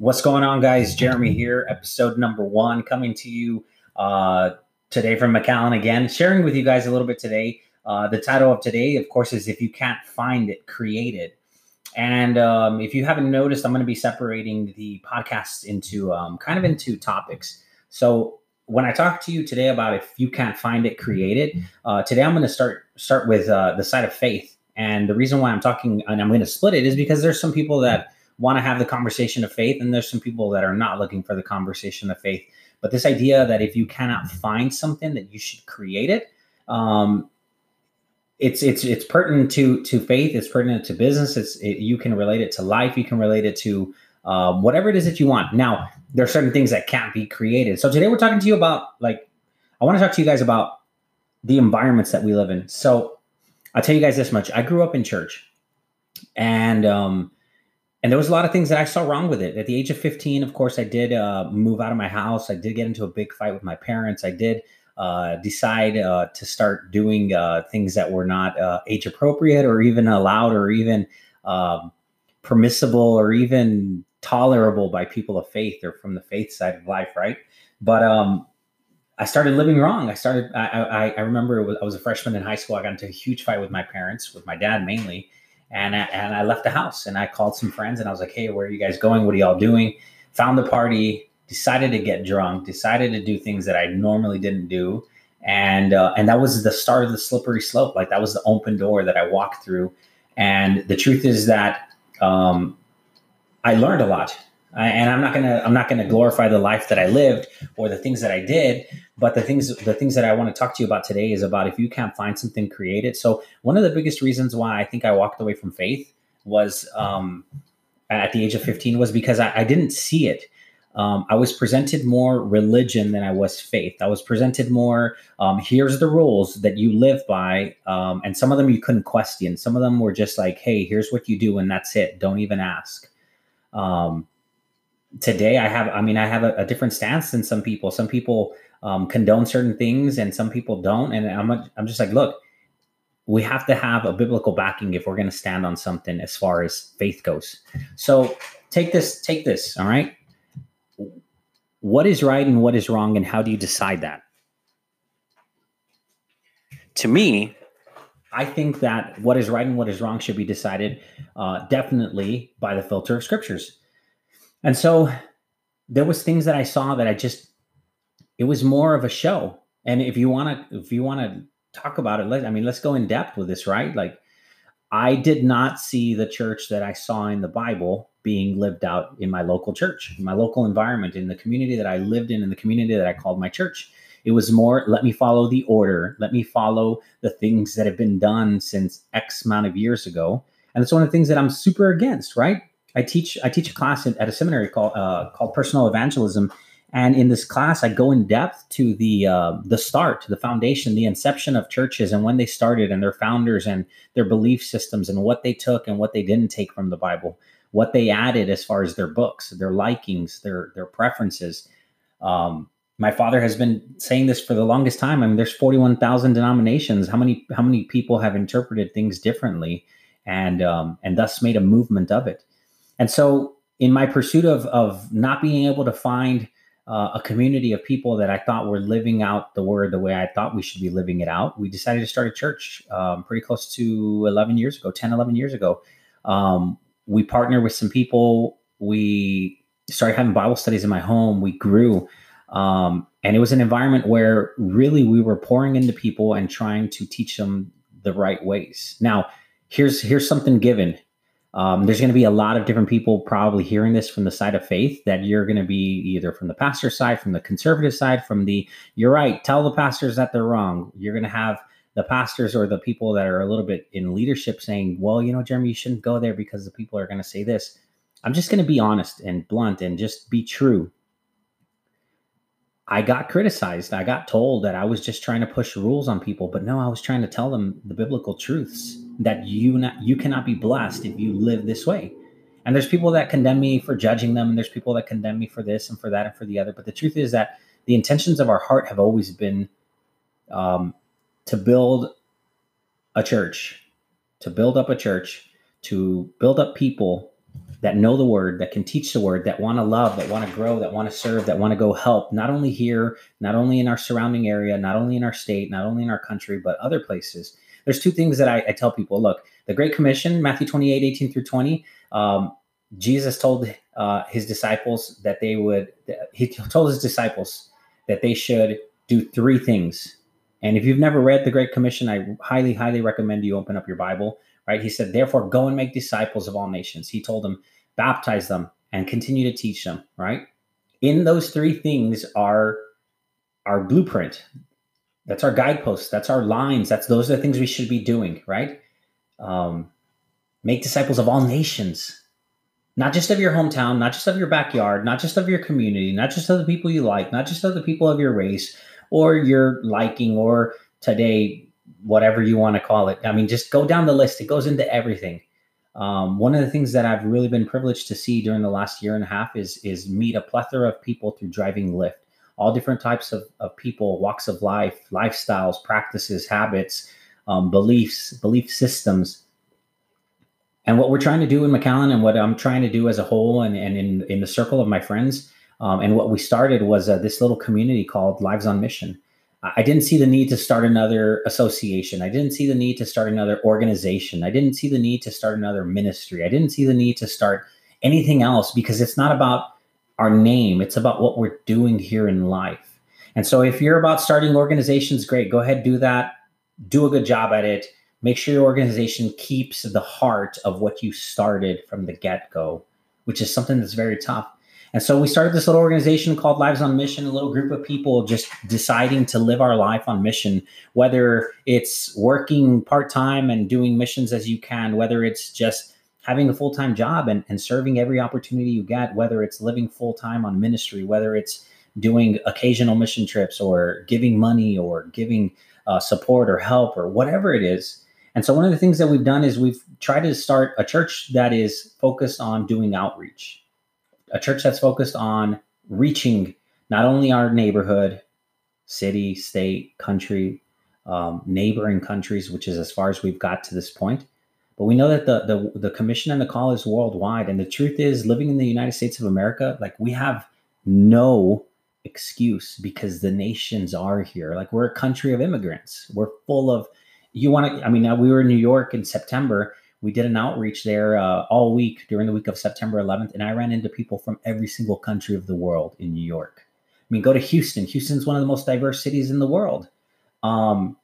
What's going on, guys? Jeremy here, episode number one, coming to you uh, today from McAllen again, sharing with you guys a little bit today. Uh, the title of today, of course, is If You Can't Find It, Create It. And um, if you haven't noticed, I'm going to be separating the podcast into um, kind of into topics. So when I talk to you today about if you can't find it, create it. Uh, today I'm going to start start with uh, the side of faith, and the reason why I'm talking and I'm going to split it is because there's some people that want to have the conversation of faith, and there's some people that are not looking for the conversation of faith. But this idea that if you cannot find something, that you should create it. Um, it's it's it's pertinent to to faith. It's pertinent to business. It's it, you can relate it to life. You can relate it to um, whatever it is that you want. Now there are certain things that can't be created. So today we're talking to you about like I want to talk to you guys about the environments that we live in. So I'll tell you guys this much: I grew up in church, and um, and there was a lot of things that I saw wrong with it. At the age of 15, of course, I did uh, move out of my house. I did get into a big fight with my parents. I did uh, decide uh, to start doing uh, things that were not uh, age appropriate or even allowed or even um, permissible or even tolerable by people of faith or from the faith side of life, right? But um, I started living wrong. I started. I, I, I remember was, I was a freshman in high school. I got into a huge fight with my parents, with my dad mainly and I, and I left the house and I called some friends and I was like, "Hey, where are you guys going? What are y'all doing?" Found the party, decided to get drunk, decided to do things that I normally didn't do, and uh, and that was the start of the slippery slope. Like that was the open door that I walked through. And the truth is that um, I learned a lot. I, and I'm not gonna I'm not gonna glorify the life that I lived or the things that I did, but the things the things that I want to talk to you about today is about if you can't find something, create it. So one of the biggest reasons why I think I walked away from faith was um, at the age of 15 was because I, I didn't see it. Um, I was presented more religion than I was faith. I was presented more, um, here's the rules that you live by. Um, and some of them you couldn't question. Some of them were just like, hey, here's what you do, and that's it. Don't even ask. Um, today I have, I mean, I have a, a, different stance than some people. Some people um, condone certain things and some people don't. And I'm, I'm just like, look, we have to have a biblical backing if we're going to stand on something as far as faith goes. So take this, take this. All right. What is right and what is wrong, and how do you decide that? To me, I think that what is right and what is wrong should be decided uh, definitely by the filter of scriptures. And so there was things that I saw that I just it was more of a show. And if you want to if you want to talk about it, let I mean let's go in depth with this, right? Like I did not see the church that I saw in the Bible being lived out in my local church, in my local environment, in the community that I lived in, in the community that I called my church. It was more, let me follow the order, let me follow the things that have been done since X amount of years ago. And it's one of the things that I'm super against, right? I teach I teach a class at, a seminary called uh, called personal evangelism, and in this class I go in depth to the uh, the start, the foundation, the inception of churches and when they started and their founders and their belief systems and what they took and what they didn't take from the Bible, what they added as far as their books, their likings, their their preferences. Um, my father has been saying this for the longest time. I mean, there's 41,000 denominations. How many how many people have interpreted things differently, and um, and thus made a movement of it? And so, in my pursuit of of not being able to find uh, a community of people that I thought were living out the word the way I thought we should be living it out, we decided to start a church um, pretty close to 11 years ago, 10, 11 years ago. Um, we partnered with some people. We started having Bible studies in my home. We grew. Um, and it was an environment where really we were pouring into people and trying to teach them the right ways. Now, here's here's something given um, there's going to be a lot of different people probably hearing this from the side of faith that you're going to be either from the pastor side, from the conservative side, from the you're right, tell the pastors that they're wrong. You're going to have the pastors or the people that are a little bit in leadership saying, well, you know, Jeremy, you shouldn't go there because the people are going to say this. I'm just going to be honest and blunt and just be true. I got criticized. I got told that I was just trying to push rules on people, but no, I was trying to tell them the biblical truths that you not you cannot be blessed if you live this way. And there's people that condemn me for judging them, and there's people that condemn me for this and for that and for the other. But the truth is that the intentions of our heart have always been um, to build a church, to build up a church, to build up people that know the word, that can teach the word, that want to love, that want to grow, that want to serve, that want to go help, not only here, not only in our surrounding area, not only in our state, not only in our country, but other places. There's two things that I, I tell people look, the Great Commission, Matthew 28, 18 through 20, um, Jesus told uh, his disciples that they would, he told his disciples that they should do three things. And if you've never read the Great Commission, I highly, highly recommend you open up your Bible right? He said, therefore, go and make disciples of all nations. He told them, baptize them and continue to teach them, right? In those three things are our blueprint. That's our guideposts. That's our lines. That's those are the things we should be doing, right? Um, make disciples of all nations, not just of your hometown, not just of your backyard, not just of your community, not just of the people you like, not just of the people of your race or your liking, or today whatever you want to call it. I mean, just go down the list. It goes into everything. Um, one of the things that I've really been privileged to see during the last year and a half is is meet a plethora of people through driving Lyft. All different types of, of people, walks of life, lifestyles, practices, habits, um, beliefs, belief systems. And what we're trying to do in McAllen and what I'm trying to do as a whole and, and in, in the circle of my friends, um, and what we started was uh, this little community called Lives on Mission. I didn't see the need to start another association. I didn't see the need to start another organization. I didn't see the need to start another ministry. I didn't see the need to start anything else because it's not about our name, it's about what we're doing here in life. And so if you're about starting organizations, great, go ahead, do that. Do a good job at it. Make sure your organization keeps the heart of what you started from the get go, which is something that's very tough. And so we started this little organization called Lives on Mission, a little group of people just deciding to live our life on mission, whether it's working part time and doing missions as you can, whether it's just having a full time job and, and serving every opportunity you get, whether it's living full time on ministry, whether it's doing occasional mission trips or giving money or giving uh, support or help or whatever it is. And so, one of the things that we've done is we've tried to start a church that is focused on doing outreach a church that's focused on reaching not only our neighborhood, city, state, country, um, neighboring countries, which is as far as we've got to this point. But we know that the, the the commission and the call is worldwide. And the truth is, living in the United States of America, like we have no excuse because the nations are here. Like we're a country of immigrants. We're full of. You want to? I mean, now we were in New York in September, we did an outreach there uh, all week during the week of September 11th, and I ran into people from every single country of the world in New York. I mean, go to Houston. Houston's one of the most diverse cities in the world. Um,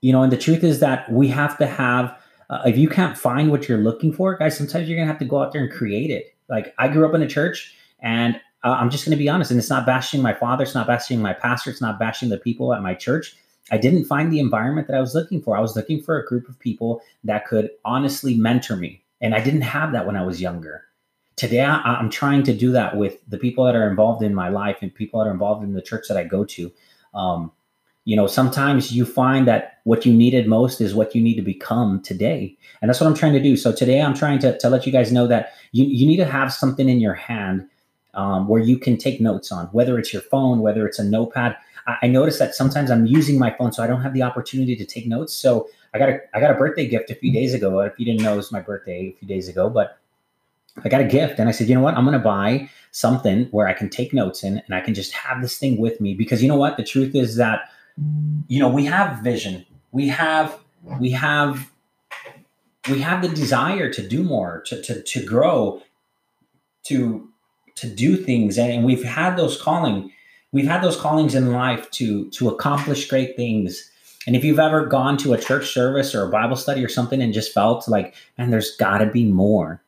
you know, and the truth is that we have to have. Uh, if you can't find what you're looking for, guys, sometimes you're gonna have to go out there and create it. Like I grew up in a church, and uh, I'm just gonna be honest, and it's not bashing my father, it's not bashing my pastor, it's not bashing the people at my church I didn't find the environment that I was looking for. I was looking for a group of people that could honestly mentor me. And I didn't have that when I was younger. Today, I, am trying to do that with the people that are involved in my life and people that are involved in the church that I go to. Um, you know, sometimes you find that what you needed most is what you need to become today. And that's what I'm trying to do. So today, I'm trying to, to let you guys know that you, you need to have something in your hand um, where you can take notes on, whether it's your phone, whether it's a notepad I noticed that sometimes I'm using my phone, so I don't have the opportunity to take notes. So I got a I got a birthday gift a few days ago. If you didn't know, it was my birthday a few days ago, but I got a gift and I said, you know what? I'm going to buy something where I can take notes in and I can just have this thing with me because you know what? The truth is that, you know, we have vision. We have, we have, we have the desire to do more, to, to, to grow, to, to do things. And we've had those calling we've had those callings in life to to accomplish great things. And if you've ever gone to a church service or a bible study or something and just felt like man there's got to be more.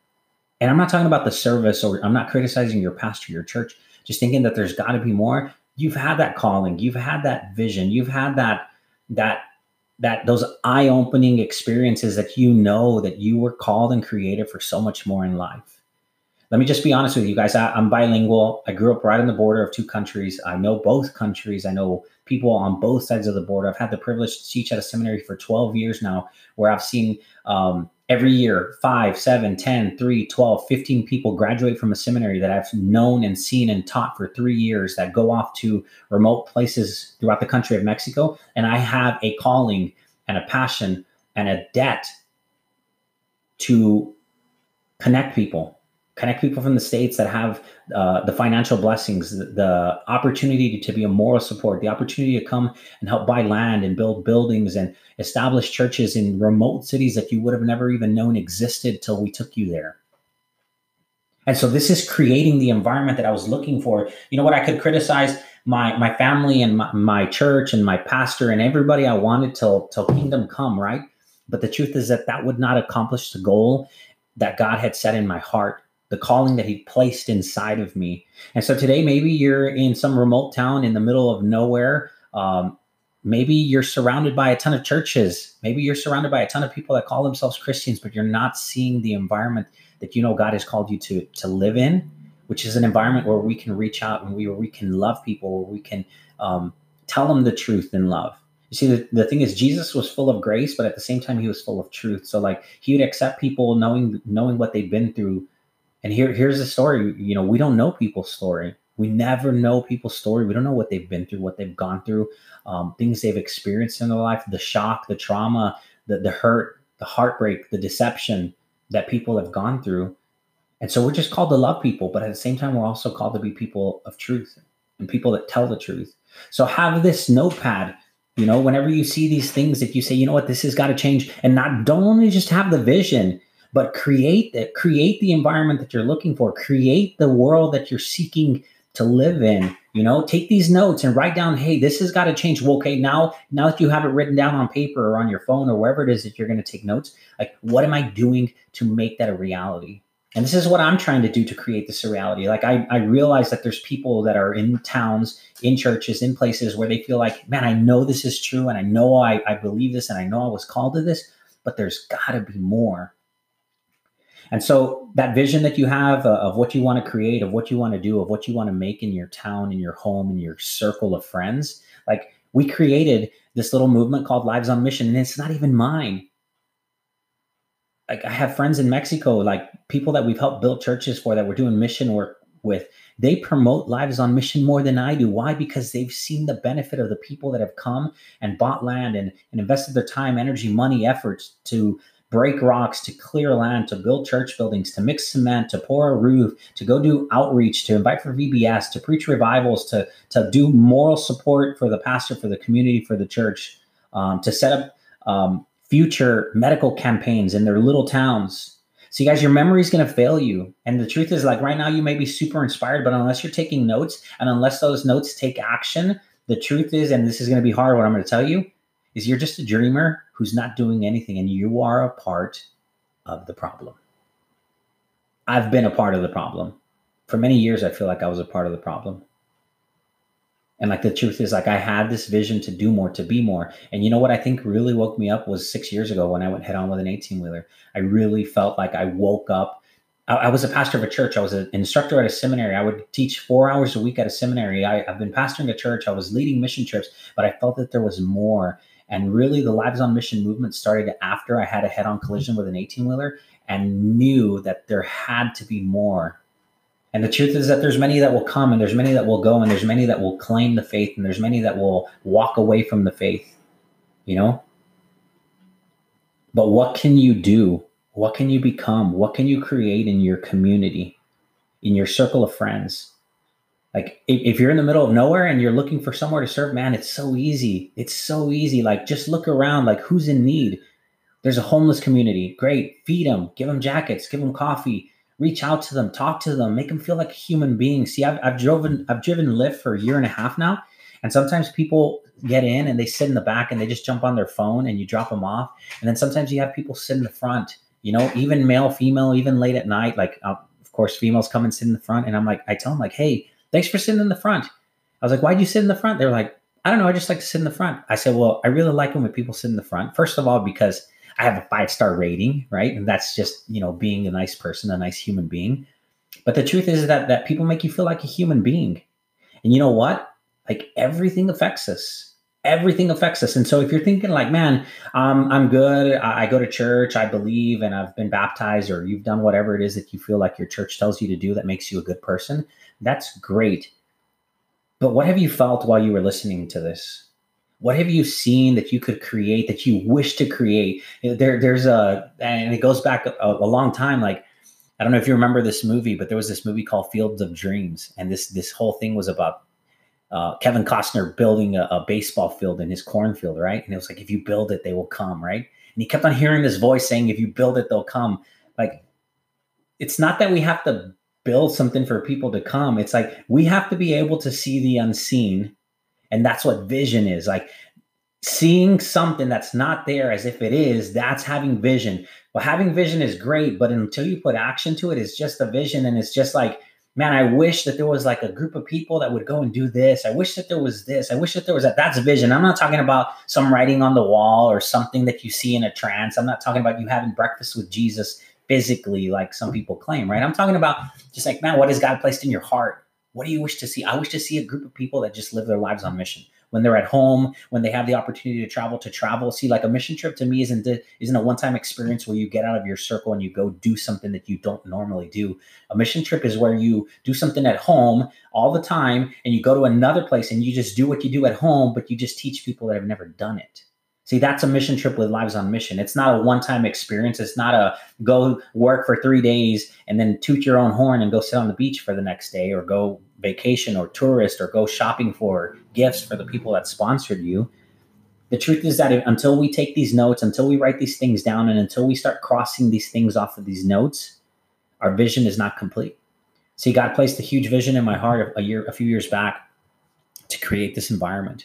And i'm not talking about the service or i'm not criticizing your pastor your church just thinking that there's got to be more. You've had that calling. You've had that vision. You've had that that that those eye-opening experiences that you know that you were called and created for so much more in life let me just be honest with you guys. I, am bilingual. I grew up right on the border of two countries. I know both countries. I know people on both sides of the border. I've had the privilege to teach at a seminary for 12 years now, where I've seen um, every year 5, 7, 10, 3, 12, 15 people graduate from a seminary that I've known and seen and taught for three years that go off to remote places throughout the country of Mexico. And I have a calling and a passion and a debt to connect people connect people from the states that have uh, the financial blessings, the, the, opportunity to be a moral support, the opportunity to come and help buy land and build buildings and establish churches in remote cities that you would have never even known existed till we took you there. And so this is creating the environment that I was looking for. You know what? I could criticize my my family and my, my church and my pastor and everybody I wanted till till kingdom come, right? But the truth is that that would not accomplish the goal that God had set in my heart, the calling that He placed inside of me. And so today, maybe you're in some remote town in the middle of nowhere. Um, maybe you're surrounded by a ton of churches. Maybe you're surrounded by a ton of people that call themselves Christians, but you're not seeing the environment that you know God has called you to to live in, which is an environment where we can reach out and we where we can love people, where we can um, tell them the truth in love. You see, the, the thing is, Jesus was full of grace, but at the same time, he was full of truth. So, like, he would accept people knowing knowing what they've been through. And here, here's the story. You know, we don't know people's story. We never know people's story. We don't know what they've been through, what they've gone through, um, things they've experienced in their life, the shock, the trauma, the the hurt, the heartbreak, the deception that people have gone through. And so we're just called to love people, but at the same time, we're also called to be people of truth and people that tell the truth. So have this notepad you know, whenever you see these things if you say, you know what, this has got to change, and not don't only just have the vision, but create that, create the environment that you're looking for, create the world that you're seeking to live in. You know, take these notes and write down, hey, this has got to change. Well, okay, now now that you have it written down on paper or on your phone or wherever it is that you're going to take notes, like what am I doing to make that a reality? And this is what I'm trying to do to create this reality. Like I, I realize that there's people that are in towns, in churches, in places where they feel like, man, I know this is true and I know I, I believe this and I know I was called to this, but there's got to be more. And so that vision that you have uh, of what you want to create, of what you want to do, of what you want to make in your town, in your home, in your circle of friends, like we created this little movement called Lives on Mission, and it's not even mine like I have friends in Mexico, like people that we've helped build churches for that we're doing mission work with. They promote lives on mission more than I do. Why? Because they've seen the benefit of the people that have come and bought land and, and invested their time, energy, money, efforts to break rocks, to clear land, to build church buildings, to mix cement, to pour a roof, to go do outreach, to invite for VBS, to preach revivals, to, to do moral support for the pastor, for the community, for the church, um, to set up um, future medical campaigns in their little towns. So, you guys, your memory is going to fail you. And the truth is, like right now, you may be super inspired, but unless you're taking notes and unless those notes take action, the truth is, and this is going to be hard, what I'm going to tell you is you're just a dreamer who's not doing anything, and you are a part of the problem. I've been a part of the problem. For many years, I feel like I was a part of the problem. And like the truth is, like I had this vision to do more, to be more. And you know what I think really woke me up was six years ago when I went head on with an 18 wheeler. I really felt like I woke up. I, was a pastor of a church. I was an instructor at a seminary. I would teach four hours a week at a seminary. I, I've been pastoring a church. I was leading mission trips, but I felt that there was more. And really, the Lives on Mission movement started after I had a head on collision with an 18 wheeler and knew that there had to be more and the truth is that there's many that will come and there's many that will go and there's many that will claim the faith and there's many that will walk away from the faith, you know? But what can you do? What can you become? What can you create in your community, in your circle of friends? Like if, you're in the middle of nowhere and you're looking for somewhere to serve, man, it's so easy. It's so easy. Like just look around, like who's in need? There's a homeless community. Great. Feed them, give them jackets, give them coffee reach out to them, talk to them, make them feel like a human being. See, I've, I've driven I've driven Lyft for a year and a half now, and sometimes people get in and they sit in the back and they just jump on their phone and you drop them off, and then sometimes you have people sit in the front. You know, even male, female, even late at night. Like, uh, of course, females come and sit in the front, and I'm like, I tell them like, hey, thanks for sitting in the front. I was like, why'd you sit in the front? They're like, I don't know, I just like to sit in the front. I said, well, I really like when people sit in the front. First of all, because I have a five star rating, right? And that's just, you know, being a nice person, a nice human being. But the truth is that that people make you feel like a human being. And you know what? Like everything affects us. Everything affects us. And so if you're thinking like, man, um, I'm good, I, I go to church, I believe, and I've been baptized, or you've done whatever it is that you feel like your church tells you to do that makes you a good person, that's great. But what have you felt while you were listening to this? what have you seen that you could create that you wish to create there there's a and it goes back a, a long time like I don't know if you remember this movie, but there was this movie called Fields of Dreams, and this this whole thing was about uh, Kevin Costner building a, a, baseball field in his cornfield, right? And it was like, if you build it, they will come, right? And he kept on hearing this voice saying, if you build it, they'll come. Like, it's not that we have to build something for people to come. It's like we have to be able to see the unseen. And that's what vision is. Like seeing something that's not there as if it is, that's having vision. Well, having vision is great, but until you put action to it, it's just a vision. And it's just like, man, I wish that there was like a group of people that would go and do this. I wish that there was this. I wish that there was that. That's vision. I'm not talking about some writing on the wall or something that you see in a trance. I'm not talking about you having breakfast with Jesus physically, like some people claim, right? I'm talking about just like, man, what has God placed in your heart? What do you wish to see? I wish to see a group of people that just live their lives on mission when they're at home, when they have the opportunity to travel, to travel. See, like a mission trip to me isn't isn't a one time experience where you get out of your circle and you go do something that you don't normally do. A mission trip is where you do something at home all the time, and you go to another place and you just do what you do at home, but you just teach people that have never done it. See, that's a mission trip with Lives on Mission. It's not a one time experience. It's not a go work for three days and then toot your own horn and go sit on the beach for the next day or go vacation or tourist or go shopping for gifts for the people that sponsored you. The truth is that until we take these notes, until we write these things down, and until we start crossing these things off of these notes, our vision is not complete. See, God placed a huge vision in my heart a year, a few years back, to create this environment,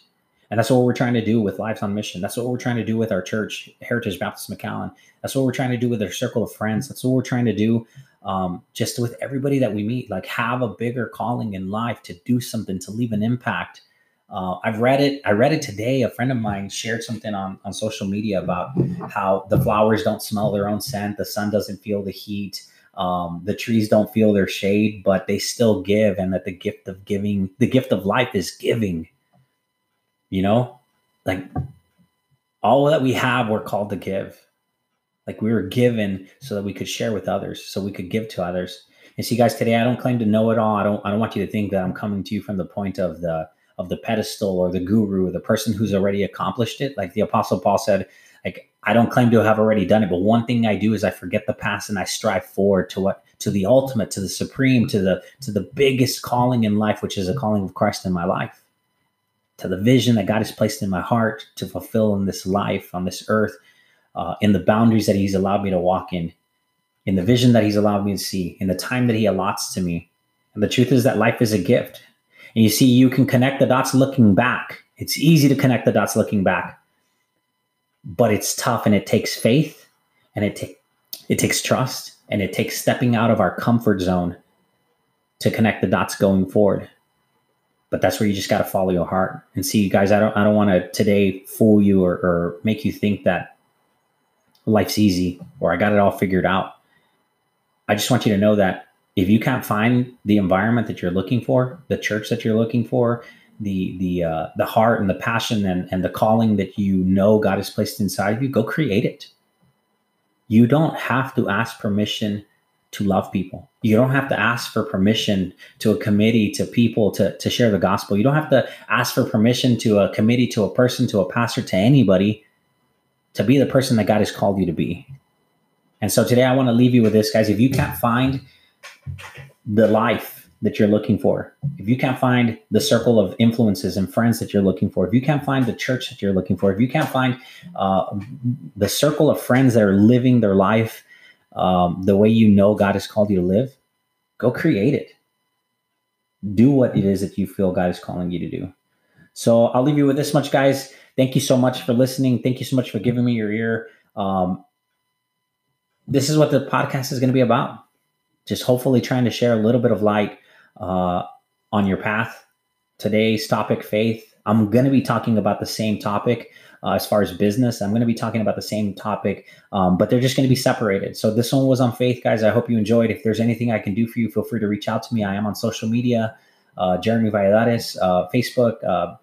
and that's what we're trying to do with Lives on Mission. That's what we're trying to do with our church, Heritage Baptist McAllen. That's what we're trying to do with our circle of friends. That's what we're trying to do um, just with everybody that we meet, like have a bigger calling in life to do something, to leave an impact. Uh, I've read it. I read it today. A friend of mine shared something on, on social media about how the flowers don't smell their own scent, the sun doesn't feel the heat, um, the trees don't feel their shade, but they still give, and that the gift of giving, the gift of life is giving. You know, like all that we have, we're called to give. Like we were given so that we could share with others, so we could give to others. And see, guys, today I don't claim to know it all. I don't. I don't want you to think that I'm coming to you from the point of the of the pedestal or the guru, or the person who's already accomplished it. Like the Apostle Paul said, like I don't claim to have already done it, but one thing I do is I forget the past and I strive forward to what to the ultimate, to the supreme, to the to the biggest calling in life, which is a calling of Christ in my life, to the vision that God has placed in my heart to fulfill in this life on this earth uh, in the boundaries that He's allowed me to walk in, in the vision that He's allowed me to see, in the time that He allots to me. And the truth is that life is a gift. And you see, you can connect the dots looking back. It's easy to connect the dots looking back, but it's tough and it takes faith and it, ta- it takes trust and it takes stepping out of our comfort zone to connect the dots going forward but that's where you just got to follow your heart and see guys i don't i don't want to today fool you or, or, make you think that life's easy or I got it all figured out. I just want you to know that if you can't find the environment that you're looking for, the church that you're looking for, the the uh, the heart and the passion and, and the calling that you know God has placed inside of you, go create it. You don't have to ask permission to love people. You don't have to ask for permission to a committee, to people to, to share the gospel. You don't have to ask for permission to a committee, to a person, to a pastor, to anybody to be the person that God has called you to be. And so today I want to leave you with this, guys. If you can't find the life that you're looking for, if you can't find the circle of influences and friends that you're looking for, if you can't find the church that you're looking for, if you can't find uh, the circle of friends that are living their life um, the way you know God has called you to live, go create it. Do what it is that you feel God is calling you to do. So I'll leave you with this much, guys. Thank you so much for listening. Thank you so much for giving me your ear. Um, this is what the podcast is going to be about. Just hopefully trying to share a little bit of light uh, on your path. Today's topic, faith. I'm going to be talking about the same topic uh, as far as business. I'm going to be talking about the same topic, um, but they're just going to be separated. So this one was on faith, guys. I hope you enjoyed. If there's anything I can do for you, feel free to reach out to me. I am on social media, uh, Jeremy Valladares, uh, Facebook, uh,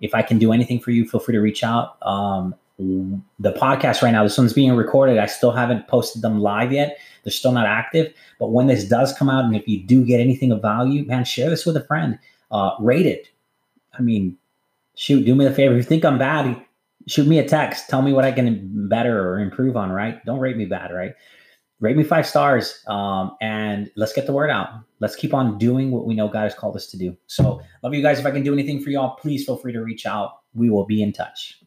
if I can do anything for you, feel free to reach out. Um, the podcast right now, this one's being recorded. I still haven't posted them live yet. They're still not active. But when this does come out, and if you do get anything of value, man, share this with a friend. Uh, rate it. I mean, shoot, do me the favor. If you think I'm bad, shoot me a text. Tell me what I can better or improve on, right? Don't rate me bad, right? rate me five stars um, and let's get the word out. Let's keep on doing what we know God has called us to do. So, love you guys. If I can do anything for y'all, please feel free to reach out. We will be in touch.